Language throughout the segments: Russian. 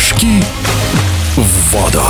Прыжки в воду.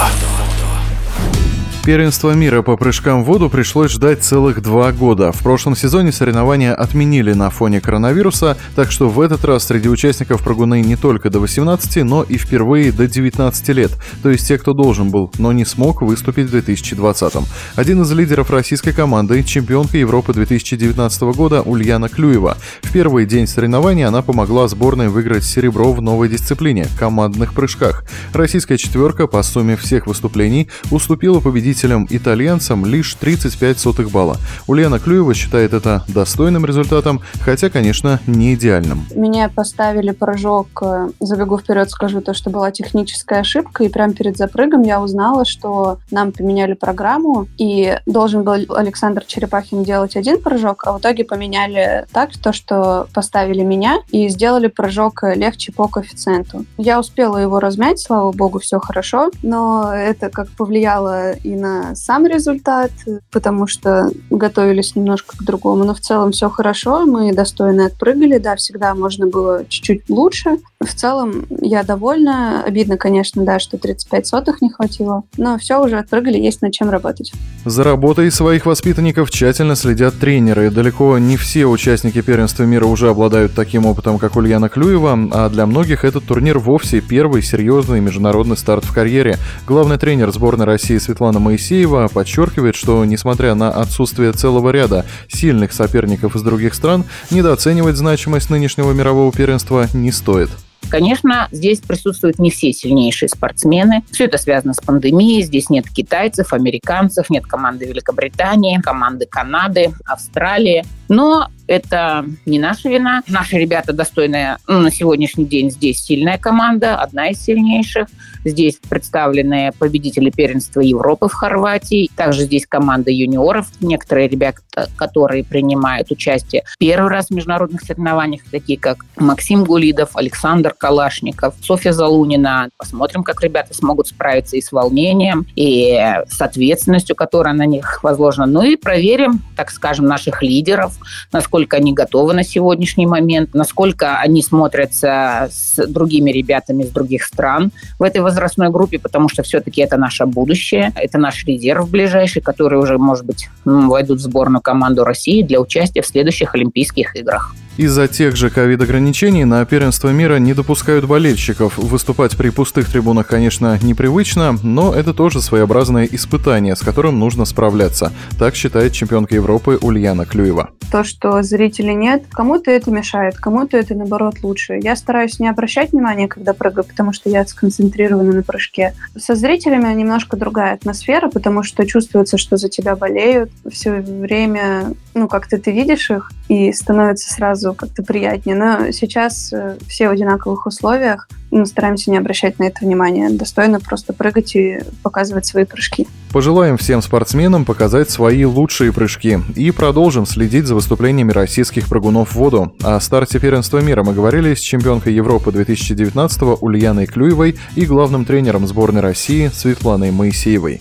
Первенство мира по прыжкам в воду пришлось ждать целых два года. В прошлом сезоне соревнования отменили на фоне коронавируса, так что в этот раз среди участников прыгуны не только до 18, но и впервые до 19 лет, то есть те, кто должен был, но не смог выступить в 2020. Один из лидеров российской команды, чемпионка Европы 2019 года Ульяна Клюева. В первый день соревнований она помогла сборной выиграть серебро в новой дисциплине – командных прыжках. Российская четверка по сумме всех выступлений уступила победителю победителям-итальянцам лишь 35 сотых балла. Ульяна Клюева считает это достойным результатом, хотя, конечно, не идеальным. Меня поставили прыжок, э, забегу вперед, скажу то, что была техническая ошибка, и прямо перед запрыгом я узнала, что нам поменяли программу, и должен был Александр Черепахин делать один прыжок, а в итоге поменяли так, то, что поставили меня и сделали прыжок легче по коэффициенту. Я успела его размять, слава богу, все хорошо, но это как повлияло и на сам результат, потому что готовились немножко к другому. Но в целом все хорошо, мы достойно отпрыгали, да, всегда можно было чуть-чуть лучше. В целом я довольна. Обидно, конечно, да, что 35 сотых не хватило, но все уже отпрыгали, есть над чем работать. За работой своих воспитанников тщательно следят тренеры. Далеко не все участники первенства мира уже обладают таким опытом, как Ульяна Клюева, а для многих этот турнир вовсе первый серьезный международный старт в карьере. Главный тренер сборной России Светлана Моисеева подчеркивает, что, несмотря на отсутствие целого ряда сильных соперников из других стран, недооценивать значимость нынешнего мирового первенства не стоит. Конечно, здесь присутствуют не все сильнейшие спортсмены. Все это связано с пандемией. Здесь нет китайцев, американцев, нет команды Великобритании, команды Канады, Австралии. Но это не наша вина. Наши ребята достойная ну, на сегодняшний день здесь сильная команда, одна из сильнейших. Здесь представлены победители первенства Европы в Хорватии. Также здесь команда юниоров. Некоторые ребята, которые принимают участие первый раз в международных соревнованиях, такие как Максим Гулидов, Александр Калашников, Софья Залунина. Посмотрим, как ребята смогут справиться и с волнением, и с ответственностью, которая на них возложена. Ну и проверим, так скажем, наших лидеров, насколько они готовы на сегодняшний момент, насколько они смотрятся с другими ребятами из других стран в этой возрастной группе, потому что все-таки это наше будущее, это наш резерв ближайший, который уже, может быть, войдут в сборную команду России для участия в следующих Олимпийских играх. Из-за тех же ковид-ограничений на первенство мира не допускают болельщиков. Выступать при пустых трибунах, конечно, непривычно, но это тоже своеобразное испытание, с которым нужно справляться. Так считает чемпионка Европы Ульяна Клюева. То, что зрителей нет, кому-то это мешает, кому-то это, наоборот, лучше. Я стараюсь не обращать внимания, когда прыгаю, потому что я сконцентрирована на прыжке. Со зрителями немножко другая атмосфера, потому что чувствуется, что за тебя болеют. Все время, ну, как-то ты видишь их, и становится сразу как-то приятнее. Но сейчас э, все в одинаковых условиях. Мы стараемся не обращать на это внимания. Достойно просто прыгать и показывать свои прыжки. Пожелаем всем спортсменам показать свои лучшие прыжки. И продолжим следить за выступлениями российских прыгунов в воду. О старте первенства мира мы говорили с чемпионкой Европы 2019 Ульяной Клюевой и главным тренером сборной России Светланой Моисеевой.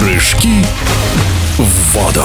Прыжки в воду.